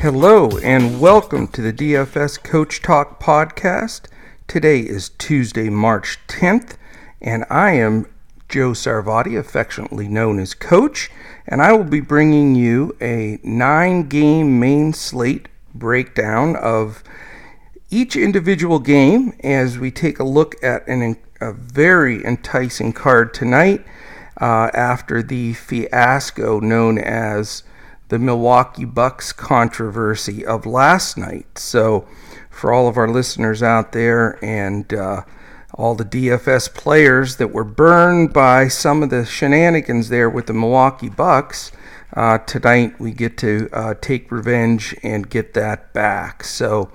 Hello, and welcome to the DFS Coach Talk podcast. Today is Tuesday, March 10th, and I am Joe Sarvadi, affectionately known as Coach, and I will be bringing you a nine game main slate breakdown of each individual game as we take a look at an, a very enticing card tonight uh, after the fiasco known as the Milwaukee Bucks controversy of last night. So, for all of our listeners out there and uh, all the DFS players that were burned by some of the shenanigans there with the Milwaukee Bucks. Uh, tonight we get to uh, take revenge and get that back. So,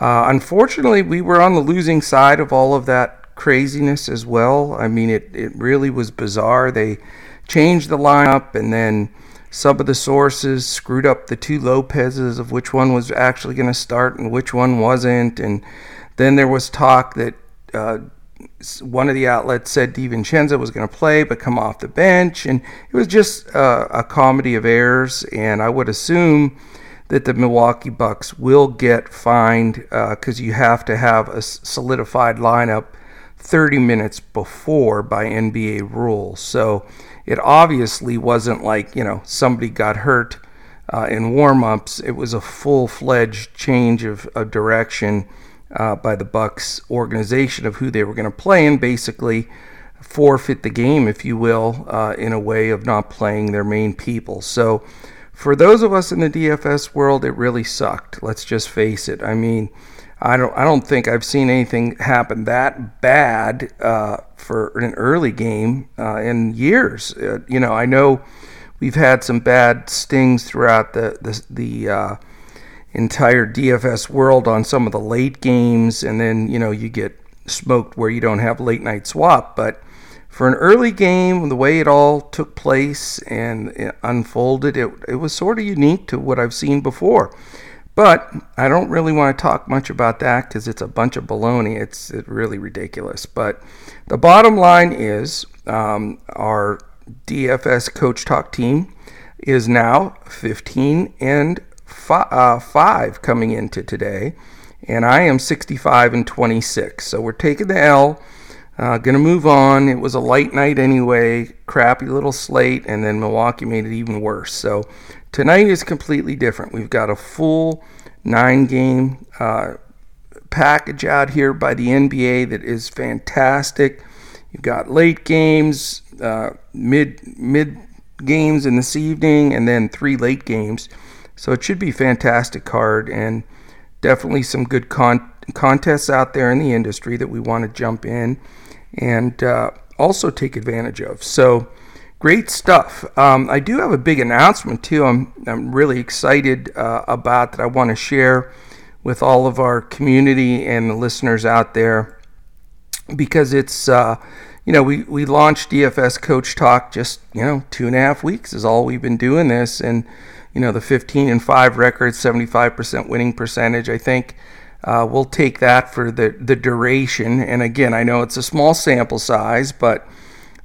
uh, unfortunately, we were on the losing side of all of that craziness as well. I mean, it, it really was bizarre. They changed the lineup, and then some of the sources screwed up the two Lopez's of which one was actually going to start and which one wasn't. And then there was talk that uh, one of the outlets said DiVincenzo was going to play but come off the bench, and it was just uh, a comedy of errors. And I would assume that the Milwaukee Bucks will get fined because uh, you have to have a solidified lineup 30 minutes before by NBA rules. So it obviously wasn't like you know somebody got hurt uh, in warm-ups. It was a full-fledged change of, of direction uh, by the Bucks organization of who they were going to play and basically forfeit the game, if you will, uh, in a way of not playing their main people. So for those of us in the DFS world, it really sucked. Let's just face it. I mean, I don't I don't think I've seen anything happen that bad uh, for an early game uh, in years. Uh, you know, I know we've had some bad stings throughout the the, the uh, entire DFS world on some of the late games, and then you know you get smoked where you don't have late night swap. But for an early game, the way it all took place and it unfolded, it, it was sort of unique to what I've seen before. But I don't really want to talk much about that because it's a bunch of baloney. It's, really ridiculous. But the bottom line is um, our DFS Coach Talk team is now 15 and fi- uh, five coming into today, and I am 65 and 26. So we're taking the L. Uh, gonna move on. It was a light night anyway, crappy little slate, and then Milwaukee made it even worse. So tonight is completely different. We've got a full nine game uh, package out here by the NBA that is fantastic. You've got late games, uh, mid mid games in this evening, and then three late games. So it should be fantastic card and definitely some good con- contests out there in the industry that we want to jump in and uh, also take advantage of. So great stuff. Um, I do have a big announcement too. I'm I'm really excited uh, about that. I want to share with all of our community and the listeners out there because it's. Uh, you know, we, we launched DFS Coach Talk just, you know, two and a half weeks is all we've been doing this. And you know, the 15 and 5 record, 75% winning percentage. I think uh, we'll take that for the, the duration. And again, I know it's a small sample size, but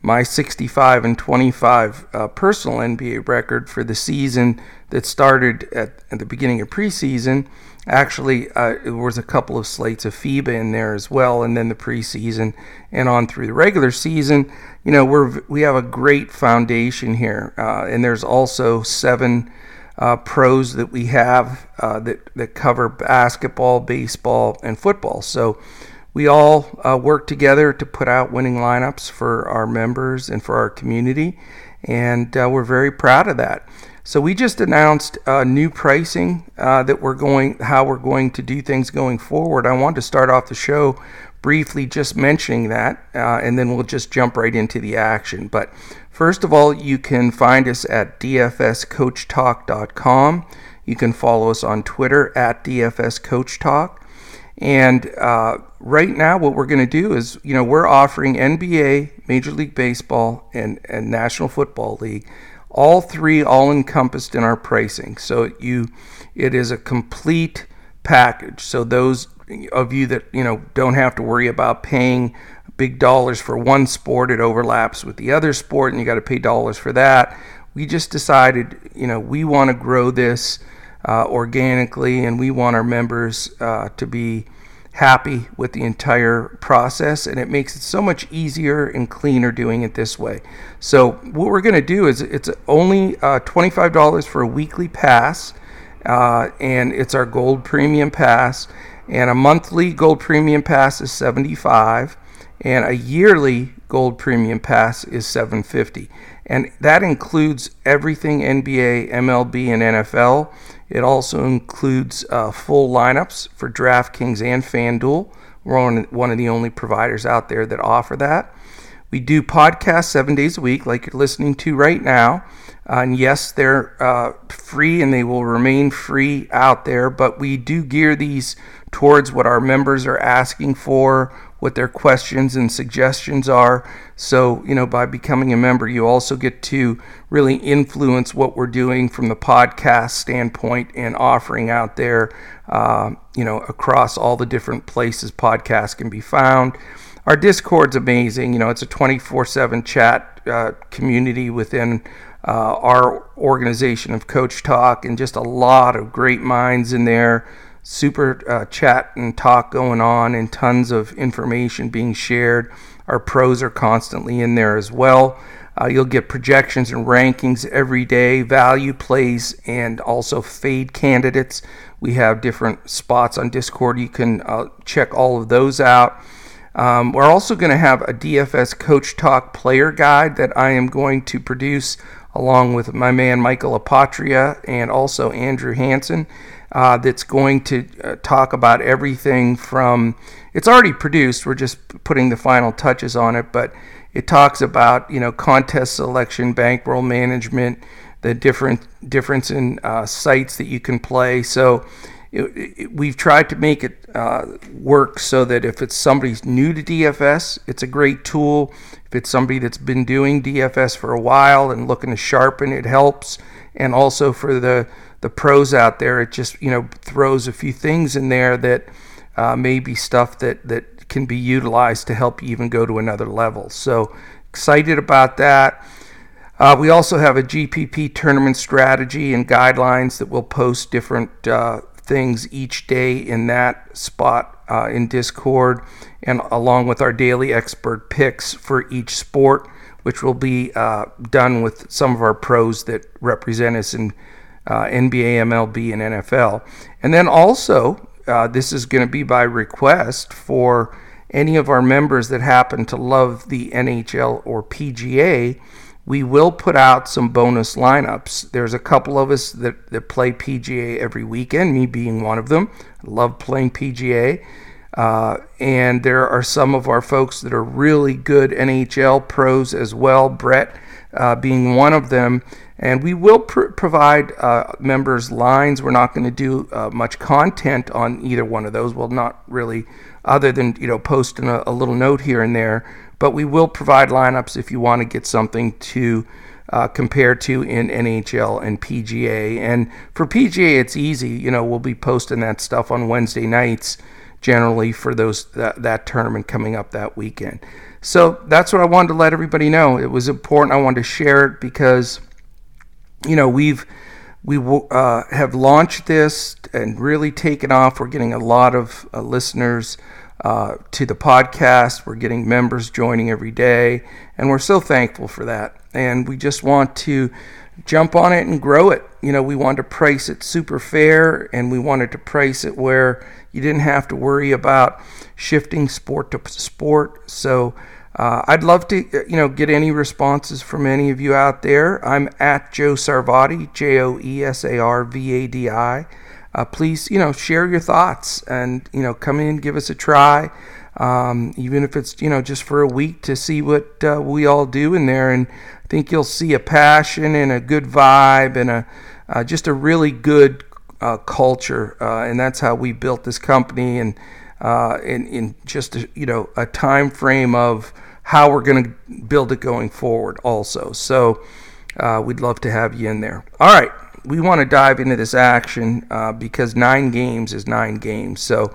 my 65 and 25 uh, personal NBA record for the season that started at, at the beginning of preseason. Actually, uh, there was a couple of slates of FIBA in there as well, and then the preseason and on through the regular season. You know, we're we have a great foundation here, uh, and there's also seven uh, pros that we have uh, that, that cover basketball, baseball, and football. So we all uh, work together to put out winning lineups for our members and for our community, and uh, we're very proud of that. So we just announced uh, new pricing uh, that we're going, how we're going to do things going forward. I want to start off the show briefly just mentioning that, and then we'll just jump right into the action. But First of all, you can find us at dfscoachtalk.com. You can follow us on Twitter at dfscoachtalk. And uh, right now, what we're going to do is, you know, we're offering NBA, Major League Baseball, and, and National Football League, all three all encompassed in our pricing. So you, it is a complete package. So those of you that you know don't have to worry about paying big dollars for one sport, it overlaps with the other sport, and you got to pay dollars for that. we just decided, you know, we want to grow this uh, organically, and we want our members uh, to be happy with the entire process and it makes it so much easier and cleaner doing it this way. So what we're going to do is it's only uh, $25 for a weekly pass uh, and it's our gold premium pass and a monthly gold premium pass is 75 and a yearly gold premium pass is 750 and that includes everything nba mlb and nfl it also includes uh, full lineups for DraftKings and FanDuel. We're on one of the only providers out there that offer that. We do podcasts seven days a week, like you're listening to right now. Uh, and yes, they're uh, free and they will remain free out there, but we do gear these towards what our members are asking for, what their questions and suggestions are. So, you know, by becoming a member, you also get to really influence what we're doing from the podcast standpoint and offering out there, uh, you know, across all the different places podcasts can be found. Our Discord's amazing. You know, it's a 24 7 chat uh, community within uh, our organization of Coach Talk and just a lot of great minds in there super uh, chat and talk going on and tons of information being shared. Our pros are constantly in there as well. Uh, you'll get projections and rankings every day, value plays, and also fade candidates. We have different spots on Discord. You can uh, check all of those out. Um, we're also going to have a DFS Coach Talk player guide that I am going to produce along with my man Michael Apotria and also Andrew Hanson uh, that's going to uh, talk about everything from it's already produced we're just putting the final touches on it but it talks about you know contest selection bankroll management the different difference in uh, sites that you can play so it, it, we've tried to make it uh, work so that if it's somebody's new to DFS, it's a great tool. If it's somebody that's been doing DFS for a while and looking to sharpen, it helps. And also for the the pros out there. It just you know throws a few things in there that uh, stuff that that can be utilized to help you even go to another level. So excited about that. Uh, we also have a GPP tournament strategy and guidelines that will post different uh, things each day in that spot uh, in Discord, and along with our daily expert picks for each sport, which will be uh, done with some of our pros that represent us in uh, NBA, MLB, and NFL. And then also, uh, this is going to be by request for any of our members that happen to love the NHL or PGA. We will put out some bonus lineups. There's a couple of us that, that play PGA every weekend, me being one of them. I love playing PGA. Uh, and there are some of our folks that are really good NHL pros as well, Brett uh, being one of them. And we will pr- provide uh, members lines. We're not going to do uh, much content on either one of those. Well, not really, other than you know posting a, a, little note here and there. But we will provide lineups if you want to get something to uh, compare to in NHL and PGA. And for PGA, it's easy. You know, we'll be posting that stuff on Wednesday nights generally for those that, that tournament coming up that weekend. So that's what I wanted to let everybody know. It was important. I wanted to share it because you know, we've we uh, have launched this and really taken off. We're getting a lot of uh, listeners uh, to the podcast. We're getting members joining every day, and we're so thankful for that. And we just want to jump on it and grow it. You know, we wanted to price it super fair, and we wanted to price it where you didn't have to worry about shifting sport to sport. So uh, I'd love to, uh, you know, get any responses from any of you out there. I'm at Joe Sarvadi, J O E S A R V A D I. Uh, please, you know, share your thoughts and you know, come in, give us a try, um, even if it's you know just for a week to see what uh, we all do in there. And I think you'll see a passion and a good vibe and a uh, just a really good uh, culture, and that's how we built this company and. in, in just a, you know a time frame of how we're going to build it going forward also. So uh, we'd love to have you in there. All right, we want to dive into this action uh, because nine games is nine games. So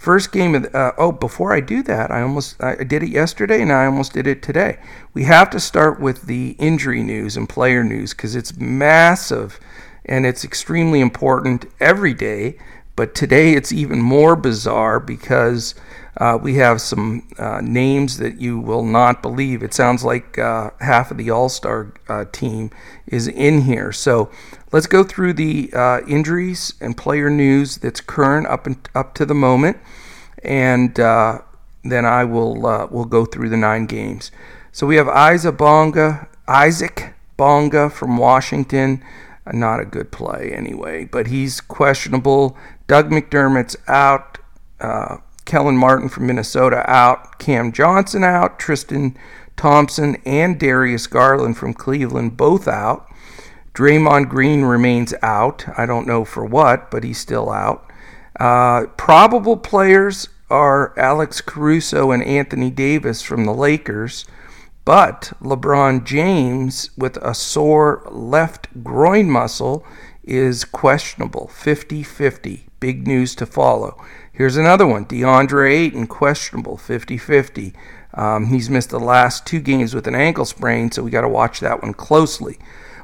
First game of the, uh, oh, before I do that, I almost I did it yesterday and I almost did it today. We have to start with the injury news and player news because it's massive and it's extremely important every day. But today it's even more bizarre because uh, we have some uh, names that you will not believe. It sounds like uh, half of the All Star uh, team is in here. So let's go through the uh, injuries and player news that's current up and, up to the moment, and uh, then I will will go through the nine games. So we have Isaac Bonga, Isaac Bonga from Washington. Not a good play anyway, but he's questionable. Doug McDermott's out. Kelan Martin from Minnesota out, Cam Johnson out, Tristan Thompson and Darius Garland from Cleveland both out. Draymond Green remains out. I don't know for what, but he's still out. Uh, probable players are Alex Caruso and Anthony Davis from the Lakers, but LeBron James with a sore left groin muscle is questionable 50 50. Big news to follow. Here's another one DeAndre Ayton, questionable 50 50. Um, he's missed the last two games with an ankle sprain, so we got to watch that one closely.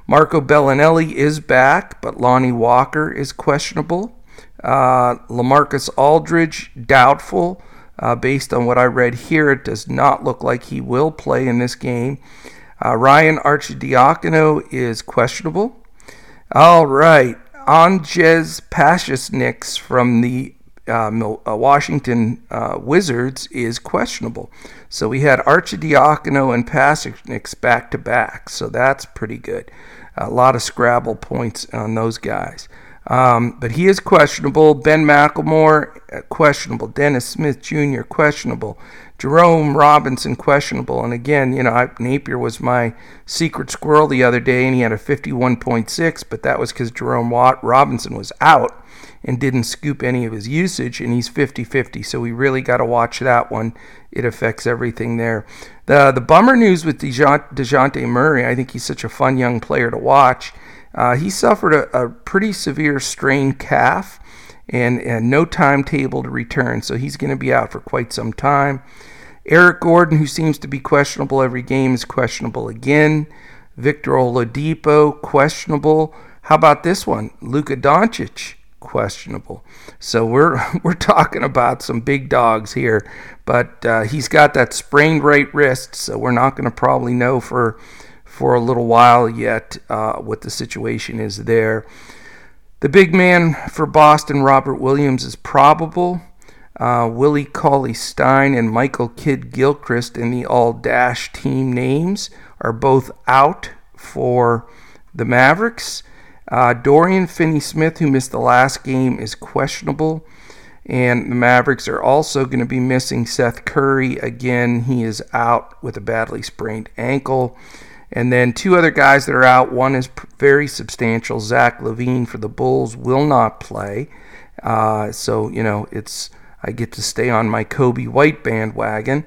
Marco Belinelli is back, but Lonnie Walker is questionable. Uh, Lamarcus Aldridge, doubtful. Uh, based on what I read here, it does not look like he will play in this game. Uh, Ryan Arcidiacono is questionable. All right, Anzejs Pasecniks from the uh, uh, Washington uh, Wizards is questionable. So we had Arcidiacono and Pasecniks back to back. So that's pretty good. A lot of Scrabble points on those guys. Um, but he is questionable. Ben McLemore, uh, questionable. Dennis Smith Jr., questionable. Jerome Robinson, questionable. And again, you know, I, Napier was my secret squirrel the other day, and he had a 51.6, but that was because Jerome Watt Robinson was out and didn't scoop any of his usage, and he's 50 50. So we really got to watch that one. It affects everything there. The, the bummer news with Dejounte Murray, I think he's such a fun young player to watch. Uh, he suffered a, a, pretty severe strained calf and, and no timetable to return, so he's going to be out for quite some time. Eric Gordon, who seems to be questionable every game, is questionable again. Victor Oladipo, questionable. How about this one? Luka Doncic, questionable. So we're we're talking about some big dogs here, but uh, he's got that sprained right wrist, so we're not going to probably know for for a little while yet uh, what the situation is there. The big man for Boston, Robert Williams, is probable. Uh, Willie Cauley Stein and Michael Kidd Gilchrist in the all dash team names are both out for the Mavericks. Uh, Dorian Finney Smith, who missed the last game, is questionable. And the Mavericks are also going to be missing Seth Curry. Again, he is out with a badly sprained ankle. And then two other guys that are out. One is very substantial. Zach LaVine for the Bulls will not play. Uh, so, you know, it's I get to stay on my Coby White bandwagon.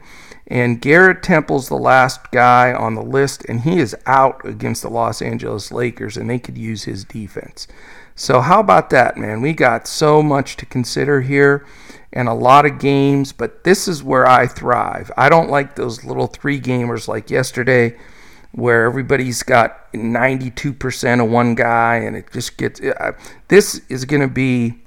And Garrett Temple's the last guy on the list, and he is out against the Los Angeles Lakers, and they could use his defense. So, how about that, man? We got so much to consider here and a lot of games, but this is where I thrive. I don't like those little three gamers like yesterday where everybody's got 92% of one guy and it just gets. Uh, this is going to be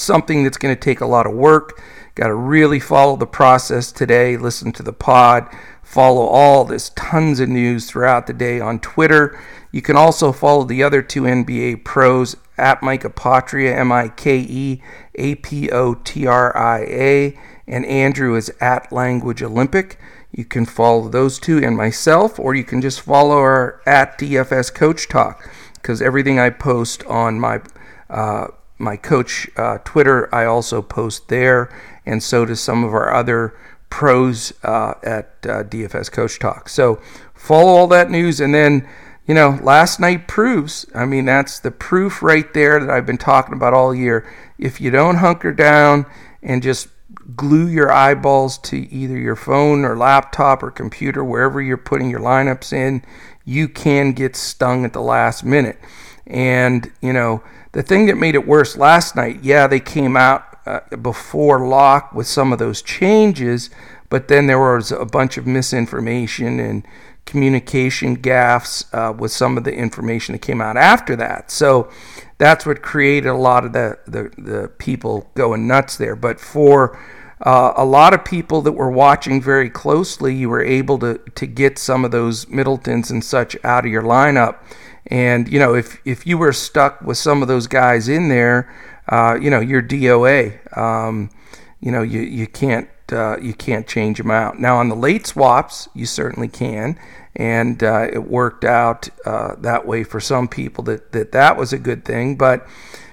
something that's going to take a lot of work. Got to really follow the process today, listen to the pod, follow all this tons of news throughout the day on Twitter. You can also follow the other two NBA pros at Mike Apotria, M I K E A P O T R I A, and Andrew is at Language Olympic. You can follow those two and myself, or you can just follow our at DFS Coach Talk because everything I post on my uh, my coach uh, Twitter, I also post there, and so does some of our other pros uh, at uh, DFS Coach Talk. So follow all that news, and then you know, last night proves. I mean, that's the proof right there that I've been talking about all year. If you don't hunker down and just glue your eyeballs to either your phone or laptop or computer, wherever you're putting your lineups in, you can get stung at the last minute. And, you know, the thing that made it worse last night, yeah, they came out uh, before lock with some of those changes, but then there was a bunch of misinformation and communication gaffes uh, with some of the information that came out after that. So that's what created a lot of the, the, the people going nuts there. But for uh, a lot of people that were watching very closely, you were able to, to get some of those Middletons and such out of your lineup. And, you know, if, if you were stuck with some of those guys in there, uh, you know, you're DOA. Um, you know, you, you can't uh, you can't change them out. Now on the late swaps, you certainly can, and uh, it worked out uh, that way for some people that, that that was a good thing. But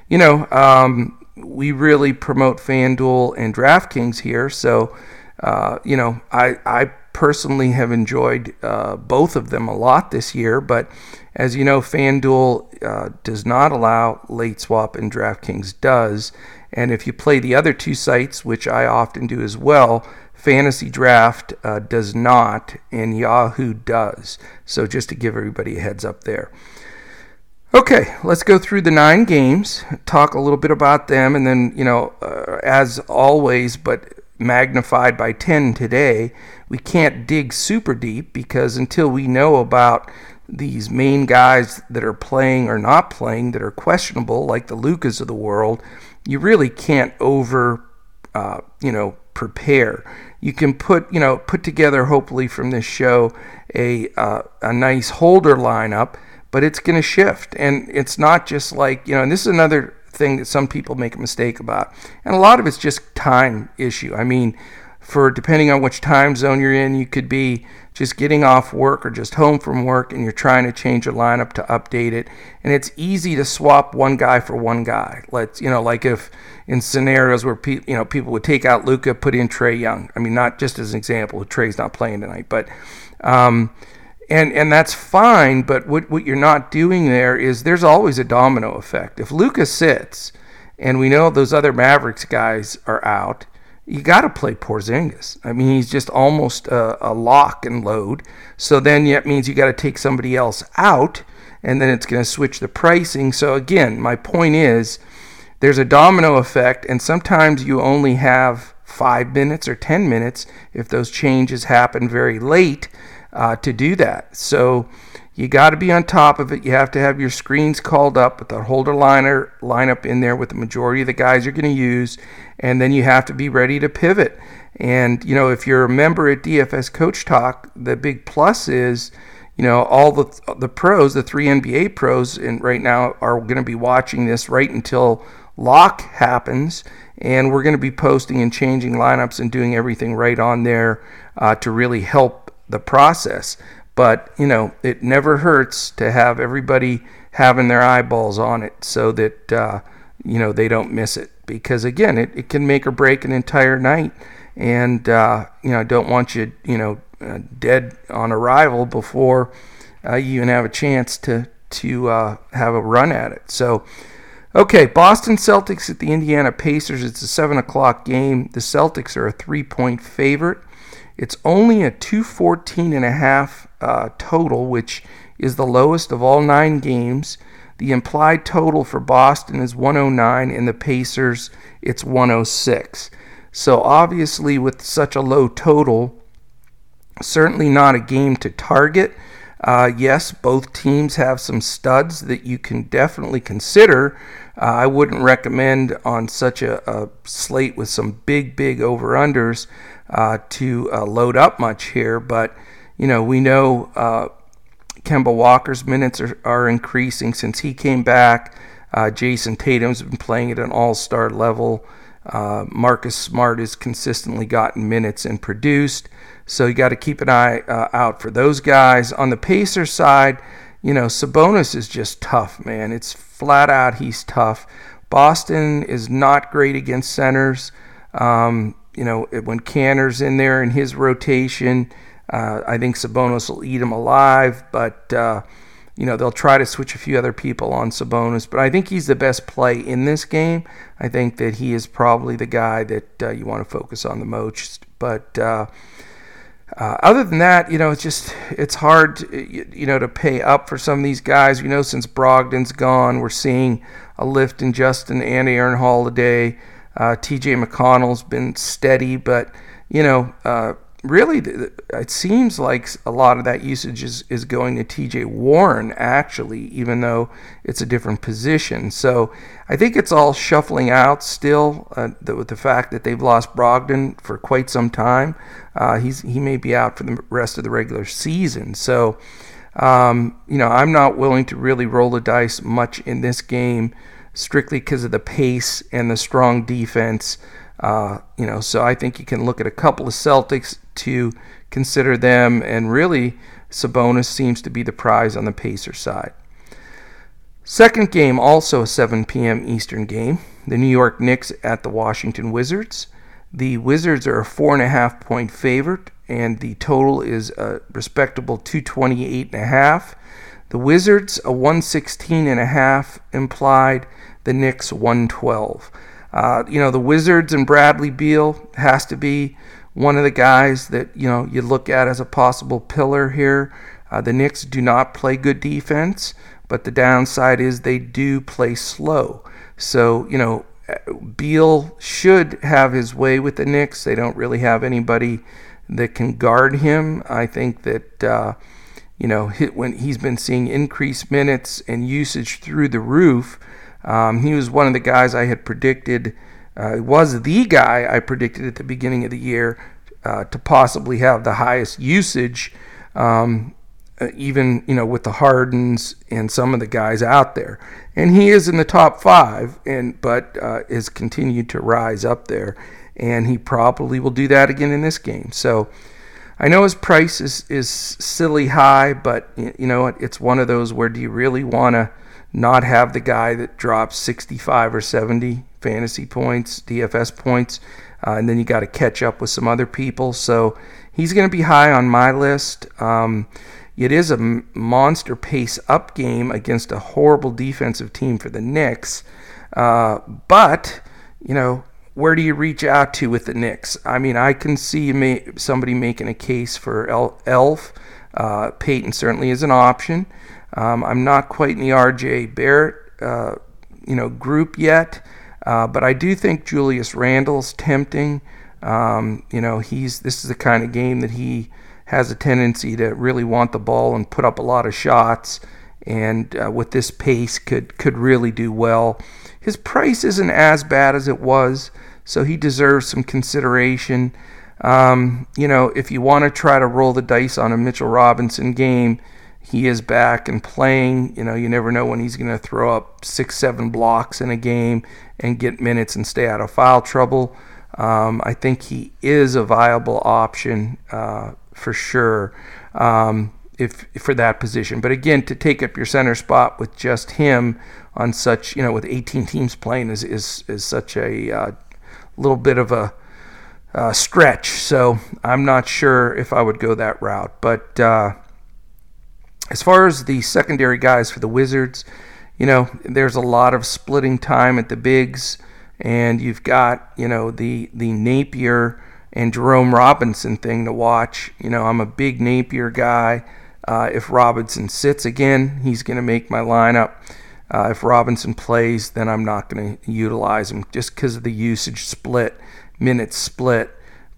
you know, um, we really promote FanDuel and DraftKings here, so uh, you know, I I personally have enjoyed uh, both of them a lot this year. But as you know, FanDuel uh, does not allow late swap, and DraftKings does. And if you play the other two sites, which I often do as well, Fantasy Draft uh, does not, and Yahoo does. So just to give everybody a heads up there. Okay, let's go through the nine games, talk a little bit about them, and then, you know, uh, as always, but magnified by 10 today, we can't dig super deep because until we know about these main guys that are playing or not playing that are questionable, like the Lucas of the world, you really can't over, uh, you know, prepare. You can put, you know, put together hopefully from this show a uh, a nice holder lineup, but it's going to shift, and it's not just like you know. And this is another thing that some people make a mistake about, and a lot of it's just time issue. I mean, for depending on which time zone you're in, you could be just getting off work or just home from work and you're trying to change your lineup to update it. And it's easy to swap one guy for one guy. Let's, you know, like if in scenarios where pe- you know people would take out Luka, put in Trae Young. I mean, not just as an example, Trae's not playing tonight, but um, and and that's fine. But what what you're not doing there is there's always a domino effect. If Luka sits, and we know those other Mavericks guys are out you got to play Porzingis. I mean, he's just almost a, a lock and load. So then that means you got to take somebody else out, and then it's going to switch the pricing. So again, my point is there's a domino effect, and sometimes you only have five minutes or 10 minutes if those changes happen very late uh, to do that. So you got to be on top of it. You have to have your screens called up with the holder liner lineup in there with the majority of the guys you're going to use, and then you have to be ready to pivot. And you know, if you're a member at DFS Coach Talk, the big plus is, you know, all the the pros, the three NBA pros, and right now are going to be watching this right until lock happens, and we're going to be posting and changing lineups and doing everything right on there uh, to really help the process. But, you know, it never hurts to have everybody having their eyeballs on it so that, uh, you know, they don't miss it. Because, again, it, it can make or break an entire night. And, uh, you know, I don't want you, you know, uh, dead on arrival before uh, you even have a chance to, to uh, have a run at it. So, okay, Boston Celtics at the Indiana Pacers. It's a 7 o'clock game. The Celtics are a three point favorite. It's only a 214 and a half uh, total, which is the lowest of all nine games. The implied total for Boston is 109, and the Pacers it's 106. So obviously, with such a low total, certainly not a game to target. Uh, yes, both teams have some studs that you can definitely consider. Uh, I wouldn't recommend on such a, a, slate with some big, big over unders uh, to uh, load up much here, but you know we know uh, Kemba Walker's minutes are, are, increasing since he came back. Uh, Jayson Tatum's been playing at an all-star level. Uh, Marcus Smart has consistently gotten minutes and produced, so you got to keep an eye uh, out for those guys. On the Pacers side, you know Sabonis is just tough, man. It's flat out he's tough. Boston is not great against centers. Um, you know, when Kanter's in there in his rotation, uh, I think Sabonis will eat him alive. But uh, you know, they'll try to switch a few other people on Sabonis. But I think he's the best play in this game. I think that he is probably the guy that uh, you want to focus on the most. But uh, uh, other than that, you know, it's just it's hard, to, you, you know, to pay up for some of these guys. You know, since Brogdon's gone, we're seeing a lift in Justin and Aaron Holiday. Uh, TJ McConnell's been steady, but you know, uh, really, it seems like a lot of that usage is, is going to TJ Warren, actually, even though it's a different position. So I think it's all shuffling out still uh, the, with the fact that they've lost Brogdon for quite some time. Uh, he's, he may be out for the rest of the regular season. So, um, you know, I'm not willing to really roll the dice much in this game strictly because of the pace and the strong defense. Uh, you know, so I think you can look at a couple of Celtics to consider them, and really Sabonis seems to be the prize on the Pacer side. Second game, also a 7 p.m. Eastern game. The New York Knicks at the Washington Wizards. The Wizards are a four and a half point favorite, and the total is a respectable 228 and a half. The Wizards a 116 and a half implied. The Knicks 112. Uh, you know, the Wizards and Bradley Beal has to be one of the guys that, you know, you look at as a possible pillar here. Uh, the Knicks do not play good defense, but the downside is they do play slow. So, you know, Beal should have his way with the Knicks. They don't really have anybody that can guard him. I think that, uh, you know, when he's been seeing increased minutes and usage through the roof, um, he was one of the guys I had predicted, uh, was the guy I predicted at the beginning of the year uh, to possibly have the highest usage, um, uh, even you know with the Hardens and some of the guys out there. And he is in the top five, and but uh, has continued to rise up there, and he probably will do that again in this game. So. I know his price is, is silly high, but you know it's one of those where do you really want to not have the guy that drops 65 or 70 fantasy points, DFS points, uh, and then you got to catch up with some other people. So he's going to be high on my list. Um, it is a monster pace up game against a horrible defensive team for the Knicks. Uh, but, you know, where do you reach out to with the Knicks? I mean, I can see somebody making a case for Elf. Uh, Payton certainly is an option. Um, I'm not quite in the RJ Barrett, uh, you know, group yet, uh, but I do think Julius Randle's tempting. Um, you know, he's this is the kind of game that he has a tendency to really want the ball and put up a lot of shots, and uh, with this pace could could really do well. His price isn't as bad as it was, so he deserves some consideration. Um, you know, if you want to try to roll the dice on a Mitchell Robinson game he is back and playing. You know, you never know when he's going to throw up six, seven blocks in a game and get minutes and stay out of foul trouble. Um, I think he is a viable option uh, for sure um, if for that position. But again, to take up your center spot with just him on such, you know, with 18 teams playing is is, is such a uh, little bit of a uh, stretch. So I'm not sure if I would go that route, but. As far as the secondary guys for the Wizards, you know, there's a lot of splitting time at the bigs, and you've got, you know, the the Napier and Jerome Robinson thing to watch. You know, I'm a big Napier guy. Uh, if Robinson sits again, he's going to make my lineup. Uh, if Robinson plays, then I'm not going to utilize him just because of the usage split, minutes split.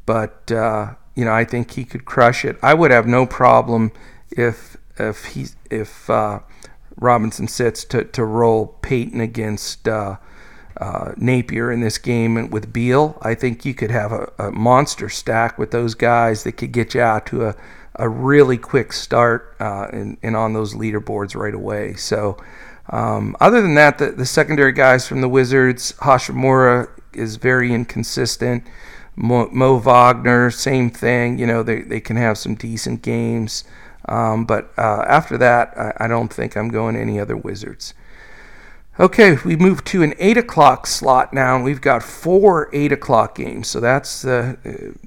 But, uh, you know, I think he could crush it. I would have no problem if if he if uh, Robinson sits to to roll Payton against uh, uh, Napier in this game with Beal, I think you could have a, a, monster stack with those guys that could get you out to a, a really quick start uh, and, and on those leaderboards right away. So. Um, other than that, the, the secondary guys from the Wizards, Hachimura is very inconsistent. Mo, Mo, Wagner, same thing. You know, they, they can have some decent games. Um, but uh, after that, I, I, don't think I'm going any other Wizards. Okay, we move to an 8 o'clock slot now, and we've got four 8 o'clock games. So that's, uh,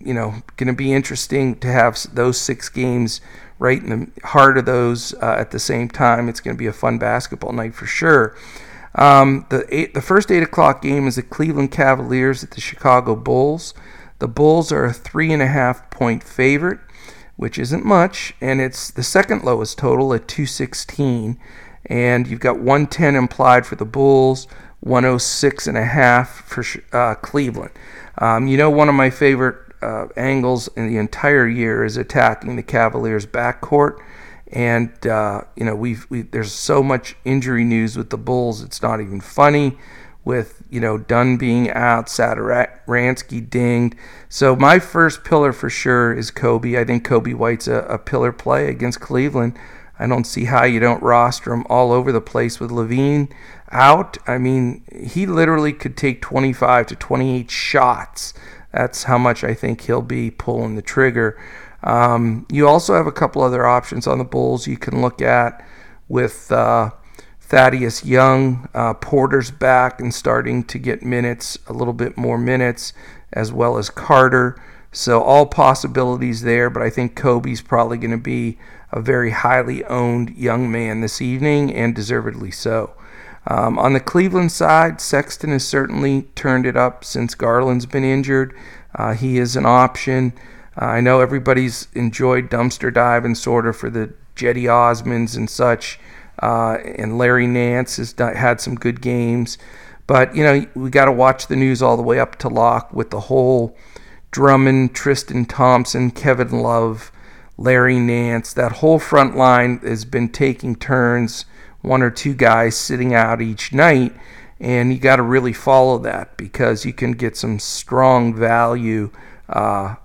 you know, going to be interesting to have those six games right in the heart of those uh, at the same time. It's going to be a fun basketball night for sure. Um, the eight, the first eight o'clock game is the Cleveland Cavaliers at the Chicago Bulls. The Bulls are a three and a half point favorite which isn't much, and it's the second lowest total at 216. And you've got 110 implied for the Bulls, 106 and a half for uh, Cleveland. Um, you know, one of my favorite uh, angles in the entire year is attacking the Cavaliers' backcourt. And uh, you know, we've we, there's so much injury news with the Bulls. It's not even funny. With you know Dunn being out, Satoransky dinged. So my first pillar for sure is Coby. I think Coby White's a, a pillar play against Cleveland. I don't see how you don't roster him all over the place with LaVine out. I mean, he literally could take 25 to 28 shots. That's how much I think he'll be pulling the trigger. Um, you also have a couple other options on the Bulls you can look at with uh, Thaddeus Young. Uh, Porter's back and starting to get minutes, a little bit more minutes, as well as Carter. So, all possibilities there, but I think Coby's probably going to be a very highly owned young man this evening, and deservedly so. Um, on the Cleveland side, Sexton has certainly turned it up since Garland's been injured. Uh, he is an option. Uh, I know everybody's enjoyed dumpster diving sort of for the Cedi Osmans and such, uh, and Larry Nance has done, had some good games. But, you know, we got to watch the news all the way up to lock with the whole Drummond, Tristan Thompson, Kevin Love, Larry Nance. That whole front line has been taking turns, one or two guys sitting out each night. And you got to really follow that because you can get some strong value uh,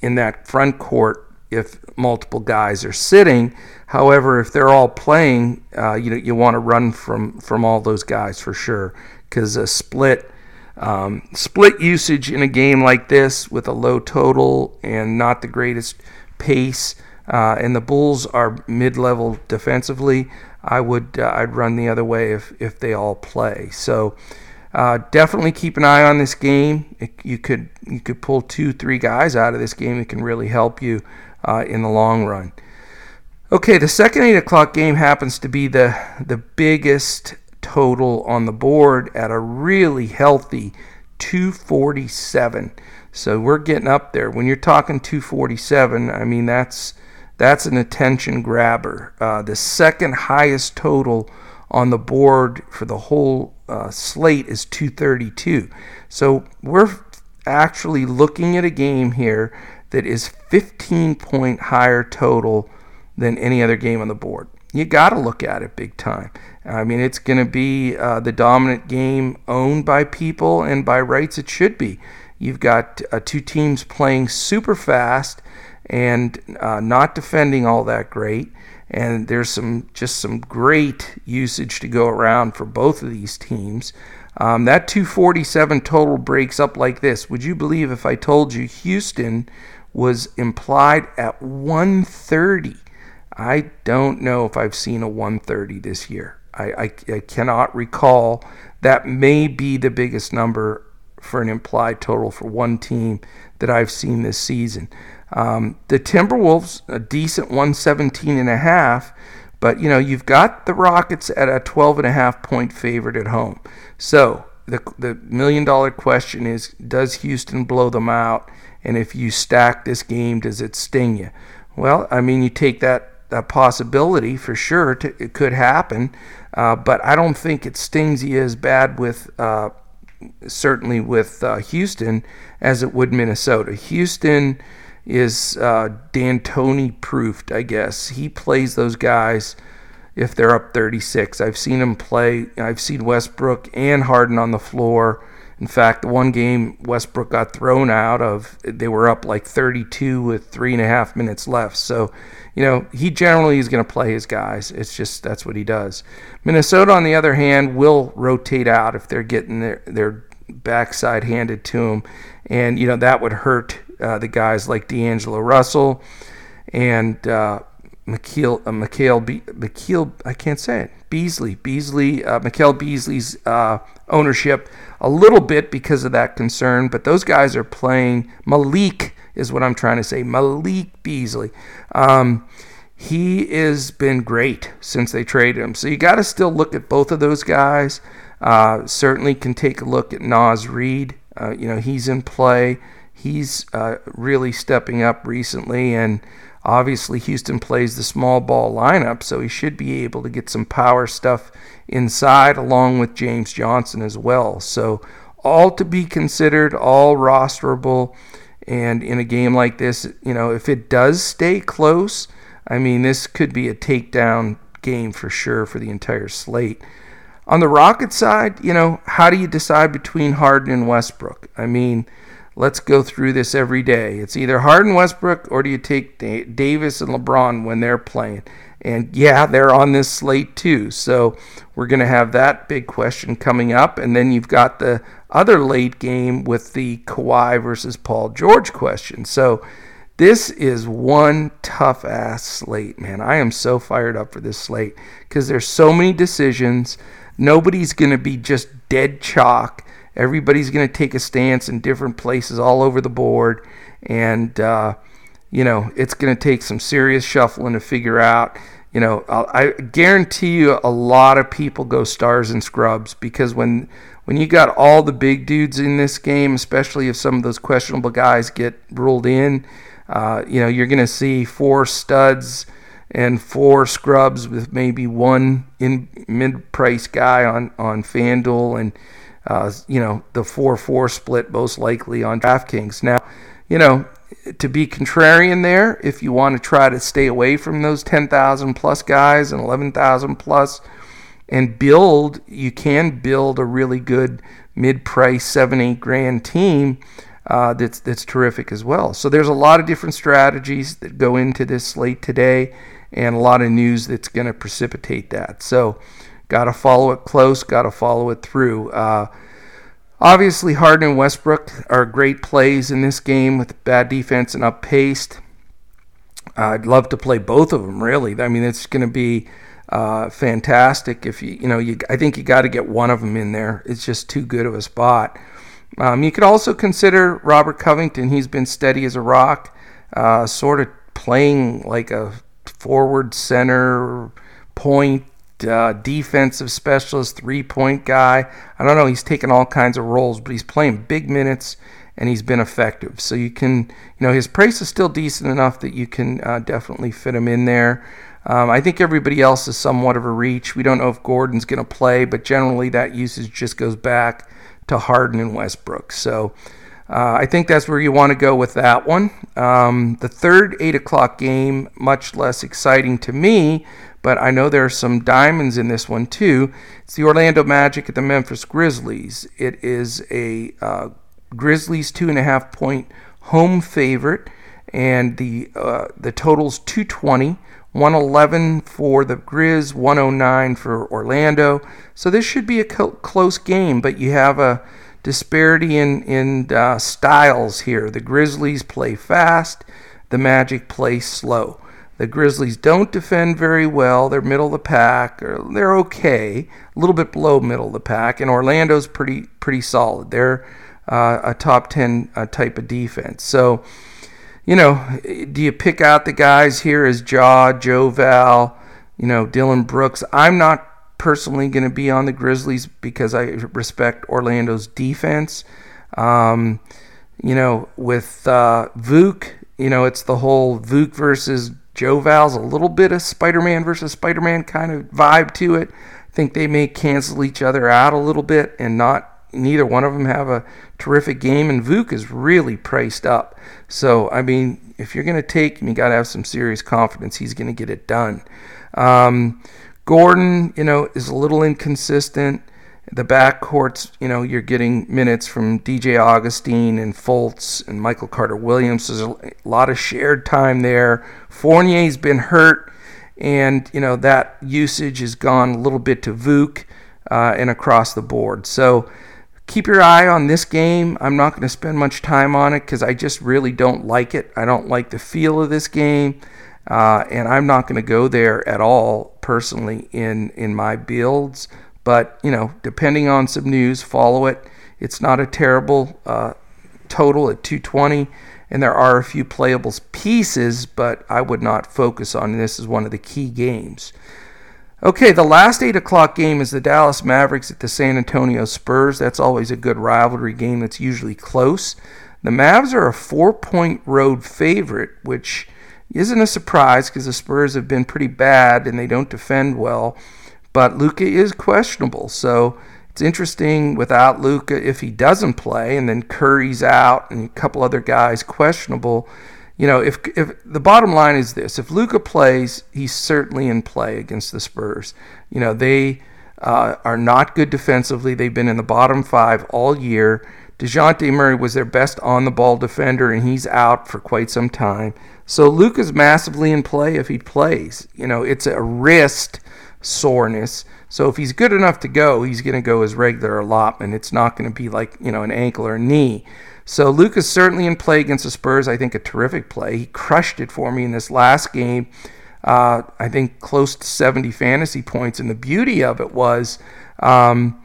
in that front court if multiple guys are sitting. However, if they're all playing, uh, you know you want to run from from all those guys for sure because a split um, split usage in a game like this with a low total and not the greatest pace, uh, and the Bulls are mid-level defensively. I would uh, I'd run the other way if if they all play. So. Uh, definitely keep an eye on this game. It, you could you could pull two, three guys out of this game. It can really help you uh, in the long run. Okay, the second eight o'clock game happens to be the the biggest total on the board at a really healthy 247. So we're getting up there. When you're talking 247, I mean that's that's an attention grabber. Uh, the second highest total on the board for the whole uh, slate is 232. So we're actually looking at a game here that is 15 point higher total than any other game on the board. You got to look at it big time. I mean, it's going to be uh, the dominant game owned by people, and by rights, it should be. You've got uh, two teams playing super fast and uh, not defending all that great and there's some just some great usage to go around for both of these teams. Um, that 247 total breaks up like this. Would you believe if I told you Houston was implied at 130? I don't know if I've seen a 130 this year. I, I, I cannot recall. That may be the biggest number for an implied total for one team that I've seen this season. Um, the Timberwolves, a decent 117 and a half, but you know you've got the Rockets at a 12 and a half point favorite at home. So the the million dollar question is: Does Houston blow them out? And if you stack this game, does it sting you? Well, I mean, you take that that possibility for sure. To, it could happen, uh, but I don't think it stings you as bad with. Uh, certainly with uh, Houston as it would Minnesota. Houston is uh, D'Antoni proofed, I guess. He plays those guys if they're up 36. I've seen him play. I've seen Westbrook and Harden on the floor. In fact, the one game Westbrook got thrown out of, they were up like 32 with three and a half minutes left. So, you know, he generally is going to play his guys. It's just that's what he does. Minnesota, on the other hand, will rotate out if they're getting their, their backside handed to them. And, you know, that would hurt uh, the guys like D'Angelo Russell and uh, McKeel, uh, McHale, Be- McKeel, I can't say it, Beasley, Beasley, uh, Mikal Beasley's uh, ownership a little bit because of that concern, but those guys are playing. Malik is what I'm trying to say. Malik Beasley. Um, he has been great since they traded him. So you got to still look at both of those guys. Uh, certainly can take a look at Naz Reid. Uh, you know, he's in play he's uh, really stepping up recently, and Obviously, Houston plays the small ball lineup, so he should be able to get some power stuff inside along with James Johnson as well. So, all to be considered, all rosterable. And in a game like this, you know, if it does stay close, I mean, this could be a takedown game for sure for the entire slate. On the Rocket side, you know, how do you decide between Harden and Westbrook? I mean, let's go through this every day. It's either Harden, Westbrook, or do you take Davis and LeBron when they're playing? And yeah, they're on this slate too. So we're going to have that big question coming up. And then you've got the other late game with the Kawhi versus Paul George question. So this is one tough ass slate, man. I am so fired up for this slate because there's so many decisions. Nobody's going to be just dead chalk. Everybody's going to take a stance in different places all over the board. And, uh, you know, it's going to take some serious shuffling to figure out you know, I'll, i guarantee you a lot of people go stars and scrubs because when when you got all the big dudes in this game, especially if some of those questionable guys get ruled in, uh, you know, you're going to see four studs and four scrubs with maybe one in mid-price guy on on FanDuel and uh, you know the four-four split most likely on DraftKings. Now, you know to be contrarian there if you want to try to stay away from those 10,000 plus guys and 11,000 plus and build you can build a really good mid-price 7 8 grand team uh, that's that's terrific as well so there's a lot of different strategies that go into this slate today and a lot of news that's going to precipitate that so got to follow it close got to follow it through uh, Obviously, Harden and Westbrook are great plays in this game with bad defense and up paced. I'd love to play both of them. Really, I mean, it's going to be uh, fantastic. If you, you know, you, I think you got to get one of them in there. It's just too good of a spot. Um, you could also consider Robert Covington. He's been steady as a rock, uh, sort of playing like a forward center point uh, defensive specialist, three point guy. I don't know. He's taken all kinds of roles, but he's playing big minutes and he's been effective. So you can, you know, his price is still decent enough that you can uh, definitely fit him in there. Um, I think everybody else is somewhat of a reach. We don't know if Gordon's going to play, but generally that usage just goes back to Harden and Westbrook. So uh, I think that's where you want to go with that one. Um, the third 8 o'clock game, much less exciting to me, but I know there are some diamonds in this one too. It's the Orlando Magic at the Memphis Grizzlies. It is a uh, Grizzlies two and a half point home favorite, and the uh, the total's 220. 111 for the Grizz, 109 for Orlando. So this should be a co- close game, but you have a disparity in in uh, styles here. The Grizzlies play fast, the Magic play slow. The Grizzlies don't defend very well. They're middle of the pack, or they're okay, a little bit below middle of the pack. And Orlando's pretty pretty solid. They're uh, a top ten uh, type of defense. So, you know, do you pick out the guys here as Ja, Joe Val, you know, Dillon Brooks? I'm not personally going to be on the Grizzlies because I respect Orlando's defense. Um, you know, with uh, Vuk, you know, it's the whole Vuk versus Joe Val's a little bit of Spider Man versus Spider Man kind of vibe to it. I think they may cancel each other out a little bit and not neither one of them have a terrific game. And Vuk is really priced up. So, I mean, if you're going to take him, you got to have some serious confidence he's going to get it done. Um, Gordon, you know, is a little inconsistent the backcourts, you know, you're getting minutes from DJ Augustine and Fultz and Michael Carter Williams. There's a lot of shared time there. Fournier's been hurt, and you know that usage has gone a little bit to Vuk uh, and across the board. So keep your eye on this game. I'm not going to spend much time on it because I just really don't like it. I don't like the feel of this game, uh, and I'm not going to go there at all personally in in my builds. But, you know, depending on some news, follow it. It's not a terrible uh, total at 220, and there are a few playable pieces, but I would not focus on this as one of the key games. Okay, the last 8 o'clock game is the Dallas Mavericks at the San Antonio Spurs. That's always a good rivalry game that's usually close. The Mavs are a four point road favorite, which isn't a surprise because the Spurs have been pretty bad and they don't defend well. But Luka is questionable, so it's interesting without Luka if he doesn't play, and then Curry's out and a couple other guys questionable. You know, if if the bottom line is this, if Luka plays, he's certainly in play against the Spurs. You know, they uh, are not good defensively. They've been in the bottom five all year. Dejounte Murray was their best on the ball defender, and he's out for quite some time. So Luka's massively in play if he plays. You know, it's a wrist soreness. So if he's good enough to go, he's going to go his regular allotment. It's not going to be like, you know, an ankle or a knee. So Luka's certainly in play against the Spurs. I think a terrific play. He crushed it for me in this last game. Uh, I think close to 70 fantasy points. And the beauty of it was um,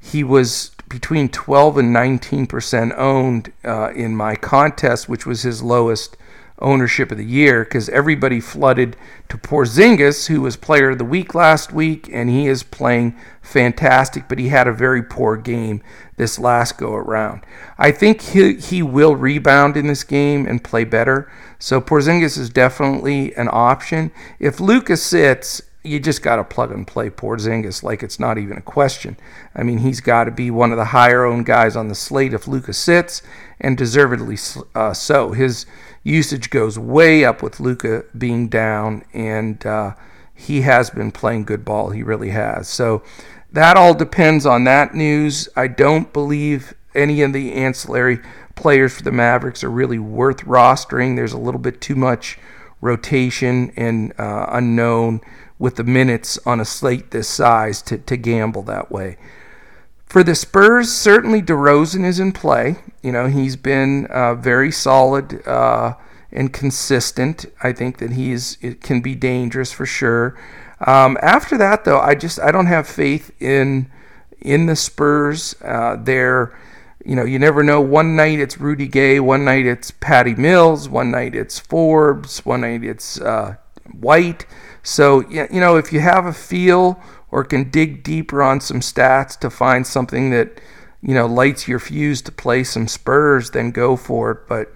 he was between 12 and 19 percent owned uh, in my contest, which was his lowest ownership of the year because everybody flooded to Porzingis, who was player of the week last week, and he is playing fantastic, but he had a very poor game this last go around. I think he, he will rebound in this game and play better. So Porzingis is definitely an option. If Lucas sits, you just got to plug and play Porzingis like it's not even a question. I mean, he's got to be one of the higher owned guys on the slate if Luka sits, and deservedly uh, so. His usage goes way up with Luka being down, and uh, he has been playing good ball. He really has. So that all depends on that news. I don't believe any of the ancillary players for the Mavericks are really worth rostering. There's a little bit too much rotation and uh, unknown with the minutes on a slate this size to, to gamble that way. For the Spurs, certainly DeRozan is in play. You know, he's been uh, very solid uh, and consistent. I think that he's it can be dangerous for sure. Um, after that, though, I just I don't have faith in in the Spurs. Uh, they're you know, you never know. One night it's Rudy Gay, one night it's Patty Mills, one night it's Forbes, one night it's uh, White. So, you know, if you have a feel or can dig deeper on some stats to find something that you know lights your fuse to play some Spurs, then go for it. But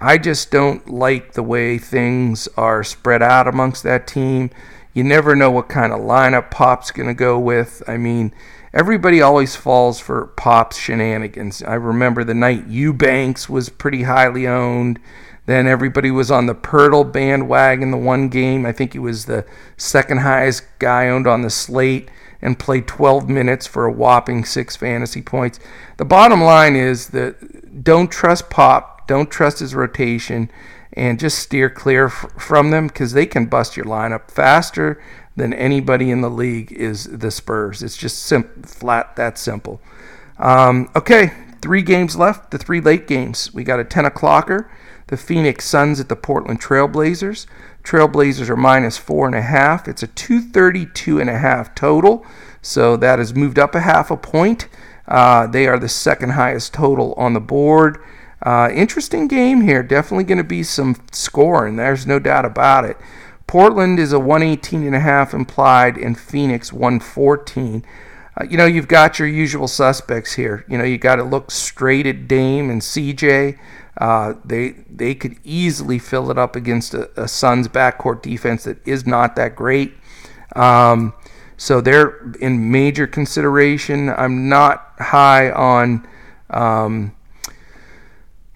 I just don't like the way things are spread out amongst that team. You never know what kind of lineup Pop's going to go with. I mean, everybody always falls for Pop's shenanigans. I remember the night Eubanks was pretty highly owned. Then everybody was on the Poeltl bandwagon the one game. I think he was the second highest guy owned on the slate and played 12 minutes for a whopping six fantasy points. The bottom line is that don't trust Pop, don't trust his rotation, and just steer clear f- from them because they can bust your lineup faster than anybody in the league is the Spurs. It's just sim- flat that simple. Um, okay, three games left, the three late games. We got a 10 o'clocker the Phoenix Suns at the Portland Trailblazers. Trailblazers are minus four and a half. It's a 232 and a half total, so that has moved up a half a point. Uh, they are the second highest total on the board. Uh, interesting game here. Definitely going to be some scoring. There's no doubt about it. Portland is a 118 and a half implied, and Phoenix 114. Uh, you know, you've got your usual suspects here. You know, you got to look straight at Dame and CJ. Uh, they they could easily fill it up against a, a Suns backcourt defense that is not that great. Um, so they're in major consideration. I'm not high on, um,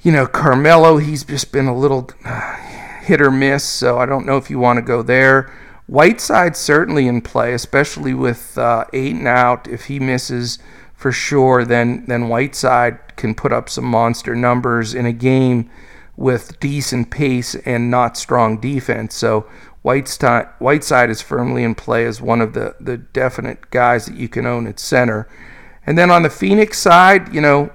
you know, Carmelo. He's just been a little hit or miss. So I don't know if you want to go there. Whiteside certainly in play, especially with uh, Ayton out. If he misses for sure, then then Whiteside can put up some monster numbers in a game with decent pace and not strong defense. So Whiteside, Whiteside is firmly in play as one of the, the definite guys that you can own at center. And then on the Phoenix side, you know,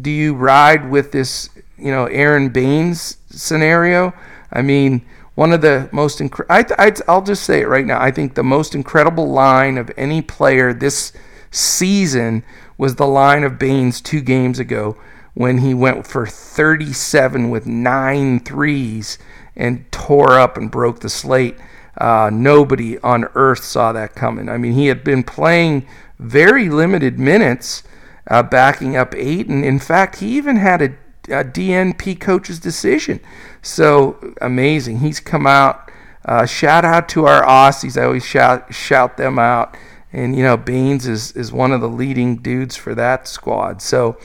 do you ride with this, you know, Aron Baynes scenario? I mean, one of the most incredible, I'll just say it right now. I think the most incredible line of any player this season was the line of Baynes two games ago when he went for 37 with nine threes and tore up and broke the slate. Uh, nobody on earth saw that coming. I mean, he had been playing very limited minutes, uh, backing up Ayton. In fact, he even had a, a DNP coach's decision. So amazing. He's come out. Uh, shout out to our Aussies. I always shout shout them out. And you know, Baynes is is one of the leading dudes for that squad. So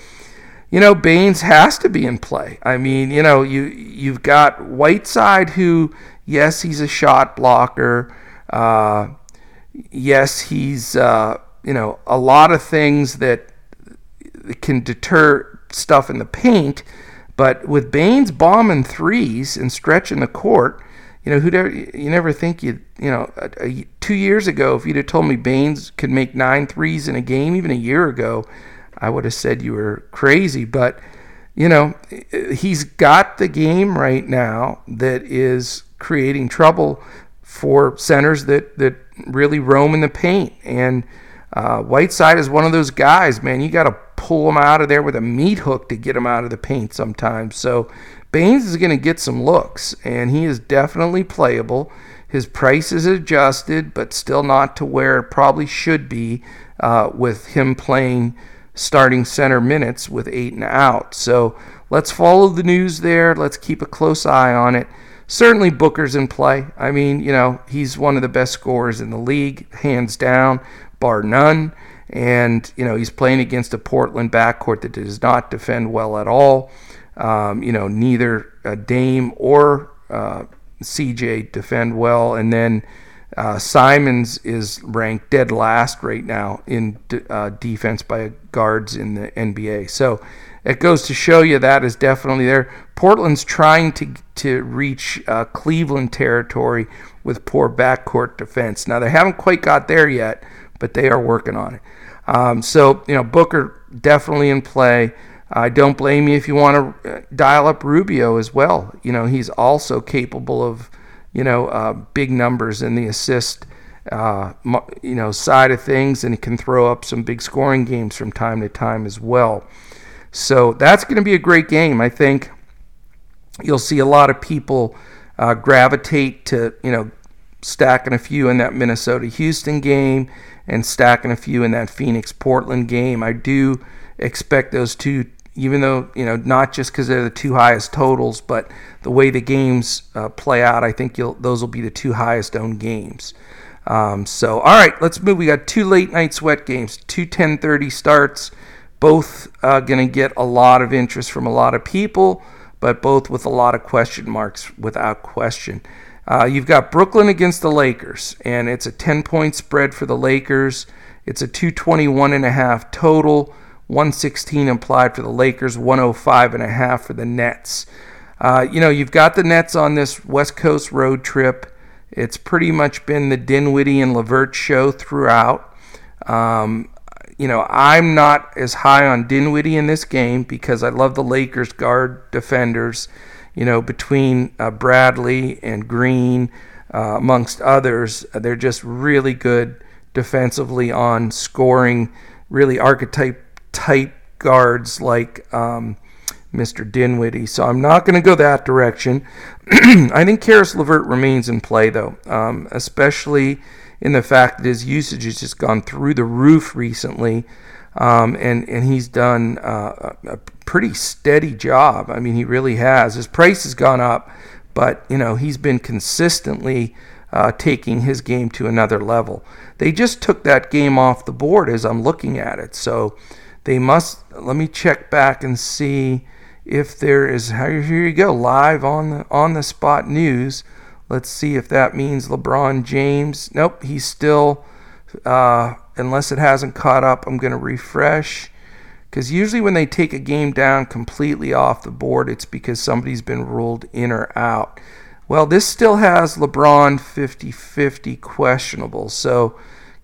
you know, Baynes has to be in play. I mean, you know, you you've got Whiteside, who yes, he's a shot blocker. Uh, yes, he's uh, you know a lot of things that can deter stuff in the paint. But with Baynes bombing threes and stretching the court, you know, who you never think you you know a, a, two years ago if you'd have told me Baynes could make nine threes in a game, even a year ago, I would have said you were crazy. But you know, he's got the game right now that is creating trouble for centers that that really roam in the paint. And uh, Whiteside is one of those guys, man. You got to pull him out of there with a meat hook to get him out of the paint sometimes. So Baynes is going to get some looks, and he is definitely playable. His price is adjusted, but still not to where it probably should be uh, with him playing starting center minutes with Ayton out. So let's follow the news there. Let's keep a close eye on it. Certainly, Booker's in play. I mean, you know, he's one of the best scorers in the league, hands down, bar none. And, you know, he's playing against a Portland backcourt that does not defend well at all. Um, you know, neither Dame or uh, CJ defend well. And then uh, Simons is ranked dead last right now in uh, defense by guards in the NBA. So it goes to show you that is definitely there. Portland's trying to to reach uh, Cleveland territory with poor backcourt defense. Now they haven't quite got there yet, but they are working on it. Um, so you know Booker definitely in play. I don't blame you if you want to uh, dial up Rubio as well. You know he's also capable of you know, uh, big numbers in the assist, uh, you know, side of things, and he can throw up some big scoring games from time to time as well. So that's going to be a great game. I think you'll see a lot of people uh, gravitate to, you know, stacking a few in that Minnesota Houston game and stacking a few in that Phoenix Portland game. I do expect those two even though you know not just because they're the two highest totals, but the way the games uh, play out, I think those will be the two highest owned games. Um, so all right, let's move. We got two late night sweat games, two 10:30 starts, both uh, going to get a lot of interest from a lot of people, but both with a lot of question marks, without question. Uh, you've got Brooklyn against the Lakers, and it's a 10 point spread for the Lakers. It's a 221 and a half total. 116 implied for the Lakers, 105 and a half for the Nets. Uh, you know, you've got the Nets on this West Coast road trip. It's pretty much been the Dinwiddie and LeVert show throughout. Um, you know, I'm not as high on Dinwiddie in this game because I love the Lakers guard defenders. You know, between uh, Bradley and Green, uh, amongst others, they're just really good defensively on scoring, really archetype type guards like um, Mr. Dinwiddie. So I'm not going to go that direction. I think Caris LeVert remains in play, though, um, especially in the fact that his usage has just gone through the roof recently. Um, and, and he's done uh, a pretty steady job. I mean, he really has. His price has gone up, but you know he's been consistently uh, taking his game to another level. They just took that game off the board as I'm looking at it. So they must let me check back and see if there is here you go live on the on the spot news. Let's see if that means lebron james. Nope he's still uh, unless it hasn't caught up i'm going to refresh. Because usually when they take a game down completely off the board it's because somebody's been ruled in or out. Well this still has lebron 50-50 questionable so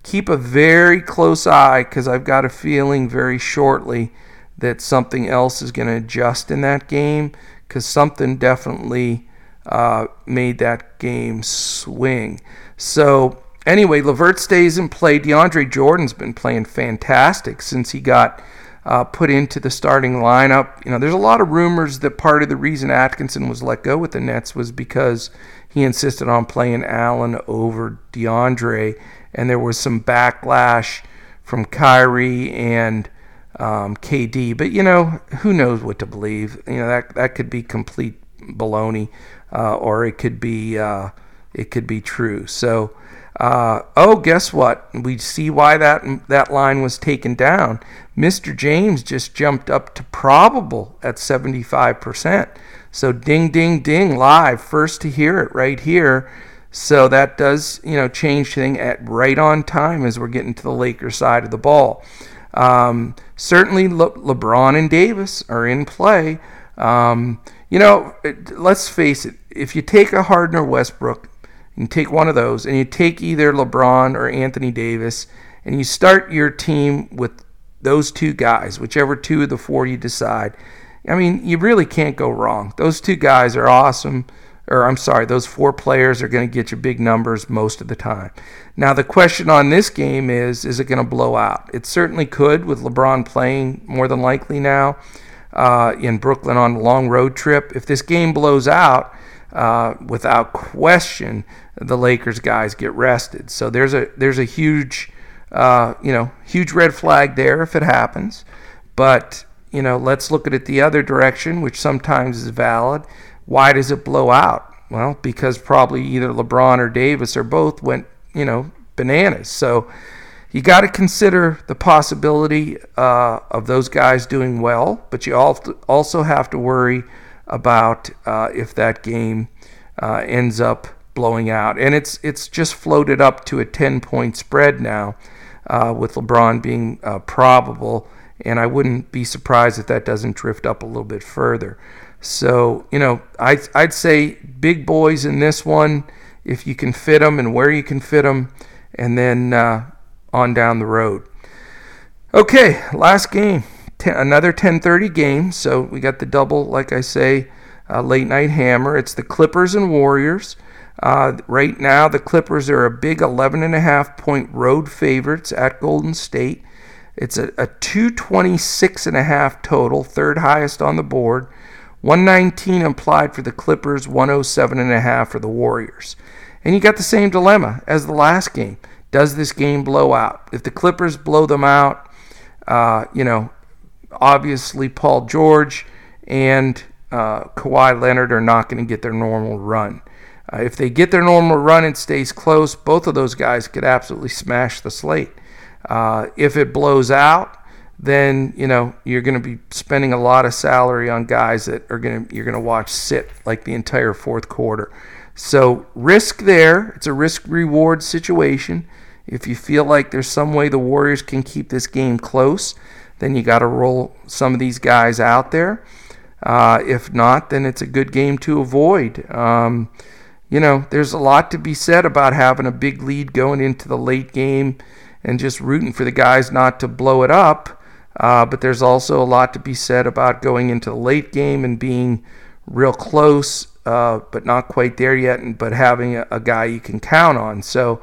keep a very close eye because I've got a feeling very shortly that something else is going to adjust in that game because something definitely uh, made that game swing. So, anyway, LeVert stays in play. DeAndre Jordan's been playing fantastic since he got. Uh, put into the starting lineup. You know, there's a lot of rumors that part of the reason Atkinson was let go with the Nets was because he insisted on playing Allen over DeAndre, and there was some backlash from Kyrie and um, KD. But you know, who knows what to believe? You know that that could be complete baloney, uh, or it could be uh, it could be true. So, uh, oh, guess what? We see why that that line was taken down. Mr. James just jumped up to probable at 75%. So ding, ding, ding, live, first to hear it right here. So that does, you know, change thing at right on time as we're getting to the Lakers side of the ball. Um, certainly, Le- LeBron and Davis are in play. Um, you know, let's face it. If you take a Harden or Westbrook, and take one of those, and you take either LeBron or Anthony Davis, and you start your team with those two guys, whichever two of the four you decide. I mean, you really can't go wrong. Those two guys are awesome. Or, I'm sorry, those four players are going to get you big numbers most of the time. Now, the question on this game is is it going to blow out? It certainly could with LeBron playing more than likely now uh, in Brooklyn on a long road trip. If this game blows out, uh, without question, the Lakers guys get rested. So there's a there's a huge uh, you know, huge red flag there if it happens. But, you know, let's look at it the other direction, which sometimes is valid. Why does it blow out? Well, because probably either LeBron or Davis or both went, you know, bananas. So you got to consider the possibility uh, of those guys doing well, but you also have to worry about uh, if that game uh, ends up blowing out. And it's it's just floated up to a 10 point spread now uh, with LeBron being uh, probable. And I wouldn't be surprised if that doesn't drift up a little bit further. So, you know, I, I'd say big boys in this one, if you can fit them and where you can fit them, and then uh, on down the road. Okay, last game, Ten, another 10:30 game. So we got the double, like I say, uh, late night hammer. It's the Clippers and Warriors. Uh, right now, the Clippers are a big 11 and a half point road favorites at Golden State. It's a, a 226 and a half total, third highest on the board. 119 implied for the Clippers, 107 and a half for the Warriors. And you got the same dilemma as the last game. Does this game blow out? If the Clippers blow them out, uh, you know, obviously Paul George and uh, Kawhi Leonard are not going to get their normal run. Uh, if they get their normal run and stays close, both of those guys could absolutely smash the slate. Uh, if it blows out, then you know you're going to be spending a lot of salary on guys that are going to you're going to watch sit like the entire fourth quarter. So risk there. It's a risk reward situation. If you feel like there's some way the Warriors can keep this game close, then you got to roll some of these guys out there. Uh, if not, then it's a good game to avoid. Um, you know, there's a lot to be said about having a big lead going into the late game and just rooting for the guys not to blow it up. Uh, but there's also a lot to be said about going into the late game and being real close, uh, but not quite there yet, and, but having a, a, guy you can count on. So,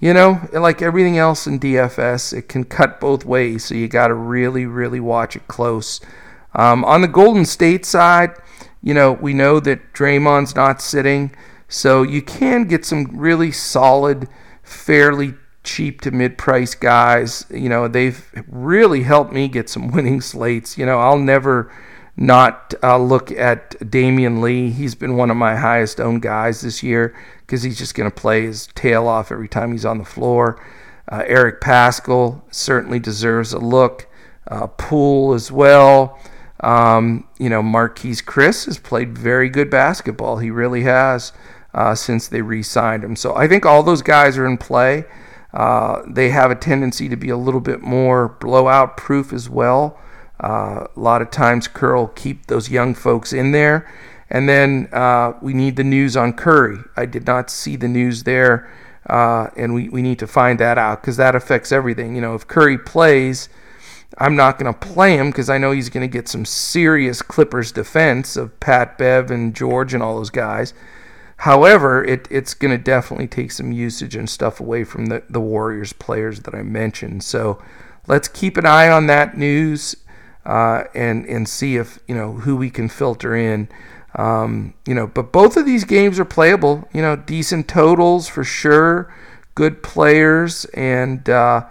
you know, like everything else in DFS, it can cut both ways. So you got to really, really watch it close. Um, on the Golden State side, you know, we know that Draymond's not sitting. So you can get some really solid, fairly cheap to mid-price guys. You know, they've really helped me get some winning slates. You know, I'll never not uh, look at Damion Lee. He's been one of my highest owned guys this year because he's just going to play his tail off every time he's on the floor. Uh, Eric Paschall certainly deserves a look. Uh, Poole as well. Um, you know, Marquese Chriss has played very good basketball. He really has uh, since they re signed him. So I think all those guys are in play. Uh, they have a tendency to be a little bit more blowout proof as well. Uh, a lot of times, Curl keep those young folks in there. And then uh, we need the news on Curry. I did not see the news there, uh, and we, we need to find that out because that affects everything. You know, if Curry plays, I'm not going to play him because I know he's going to get some serious Clippers defense of Pat Bev and George and all those guys. However, it, it's going to definitely take some usage and stuff away from the, the Warriors players that I mentioned. So let's keep an eye on that news uh, and and see if you know who we can filter in. Um, you know, but both of these games are playable. You know, decent totals for sure, good players, and uh,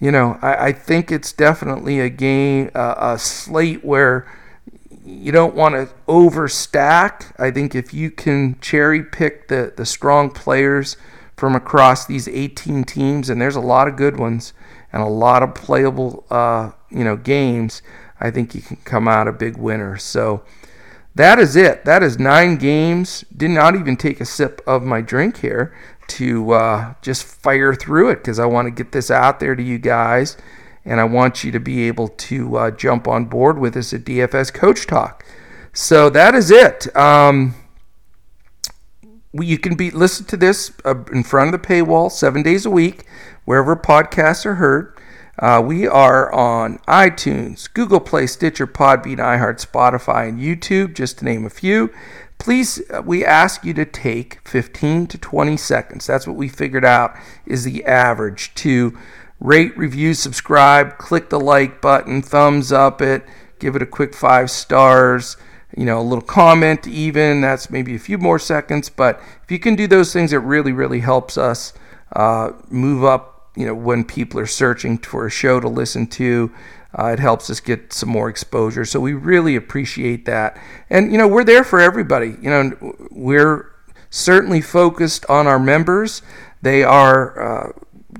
you know I, I, think it's definitely a game, uh, a slate where you don't want to overstack. I think if you can cherry pick the, the strong players from across these 18 teams, and there's a lot of good ones and a lot of playable, uh, you know, games. I think you can come out a big winner. So that is it. That is nine games. Did not even take a sip of my drink here to uh, just fire through it because I want to get this out there to you guys, and I want you to be able to uh, jump on board with us at DFS Coach Talk. So that is it. Um, you can be listen to this uh, in front of the paywall seven days a week, wherever podcasts are heard. Uh, we are on iTunes, Google Play, Stitcher, Podbean, iHeart, Spotify, and YouTube, just to name a few. Please, uh, we ask you to take 15 to 20 seconds. That's what we figured out is the average to rate, review, subscribe, click the like button, thumbs up it, give it a quick five stars you know, a little comment even. That's maybe a few more seconds. But if you can do those things, it really, really helps us uh, move up, you know, when people are searching for a show to listen to. Uh, it helps us get some more exposure. So we really appreciate that. And, you know, we're there for everybody. You know, we're certainly focused on our members. They are uh,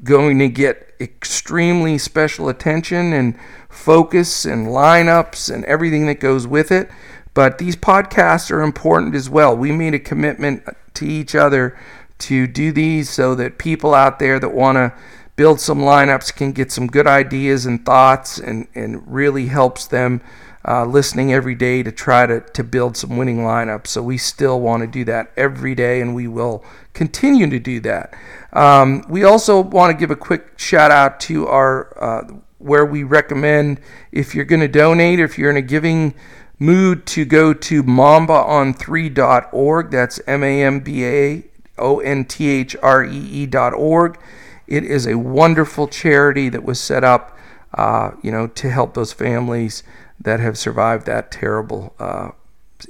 going to get extremely special attention and focus and lineups and everything that goes with it. But these podcasts are important as well. We made a commitment to each other to do these so that people out there that want to build some lineups can get some good ideas and thoughts and, and really helps them uh, listening every day to try to, to build some winning lineups. So we still want to do that every day and we will continue to do that. Um, we also want to give a quick shout out to our uh, where we recommend if you're going to donate, if you're in a giving mood to go to mambaon3.org. That's M A M B A O N T H R E E.org. It is a wonderful charity that was set up, uh, you know, to help those families that have survived that terrible uh,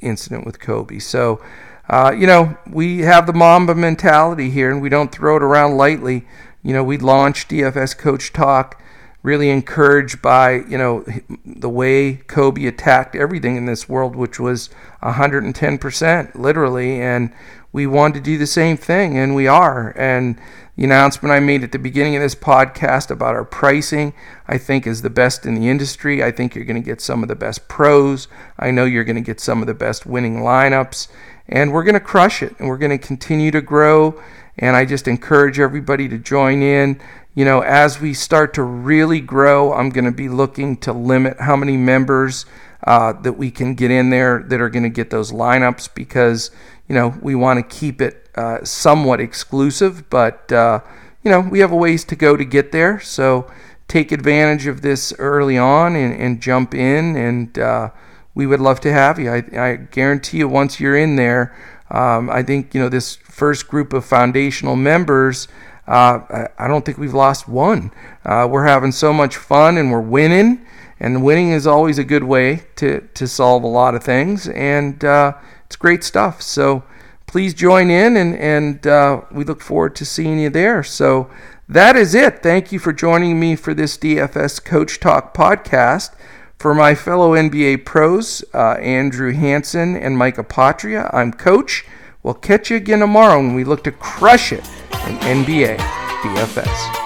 incident with Kobe. So, uh, you know, we have the Mamba mentality here, and we don't throw it around lightly. You know, we launched DFS Coach Talk really encouraged by you know the way Kobe attacked everything in this world, which was 110% literally, and we want to do the same thing, and we are. And the announcement I made at the beginning of this podcast about our pricing, I think, is the best in the industry. I think you're going to get some of the best pros. I know you're going to get some of the best winning lineups, and we're going to crush it, and we're going to continue to grow. And I just encourage everybody to join in you know, as we start to really grow, I'm going to be looking to limit how many members uh, that we can get in there that are going to get those lineups because, you know, we want to keep it uh, somewhat exclusive, but, uh, you know, we have a ways to go to get there. So take advantage of this early on and, and jump in, and uh, we would love to have you. I, I guarantee you, once you're in there, um, I think, you know, this first group of foundational members uh, I don't think we've lost one. Uh, we're having so much fun and we're winning, and winning is always a good way to, to solve a lot of things, and uh, it's great stuff. So please join in, and, and uh, we look forward to seeing you there. So that is it. Thank you for joining me for this DFS Coach Talk podcast. For my fellow NBA pros, uh, Andrew Hanson and Micah Patria, I'm Coach. We'll catch you again tomorrow when we look to crush it in NBA DFS.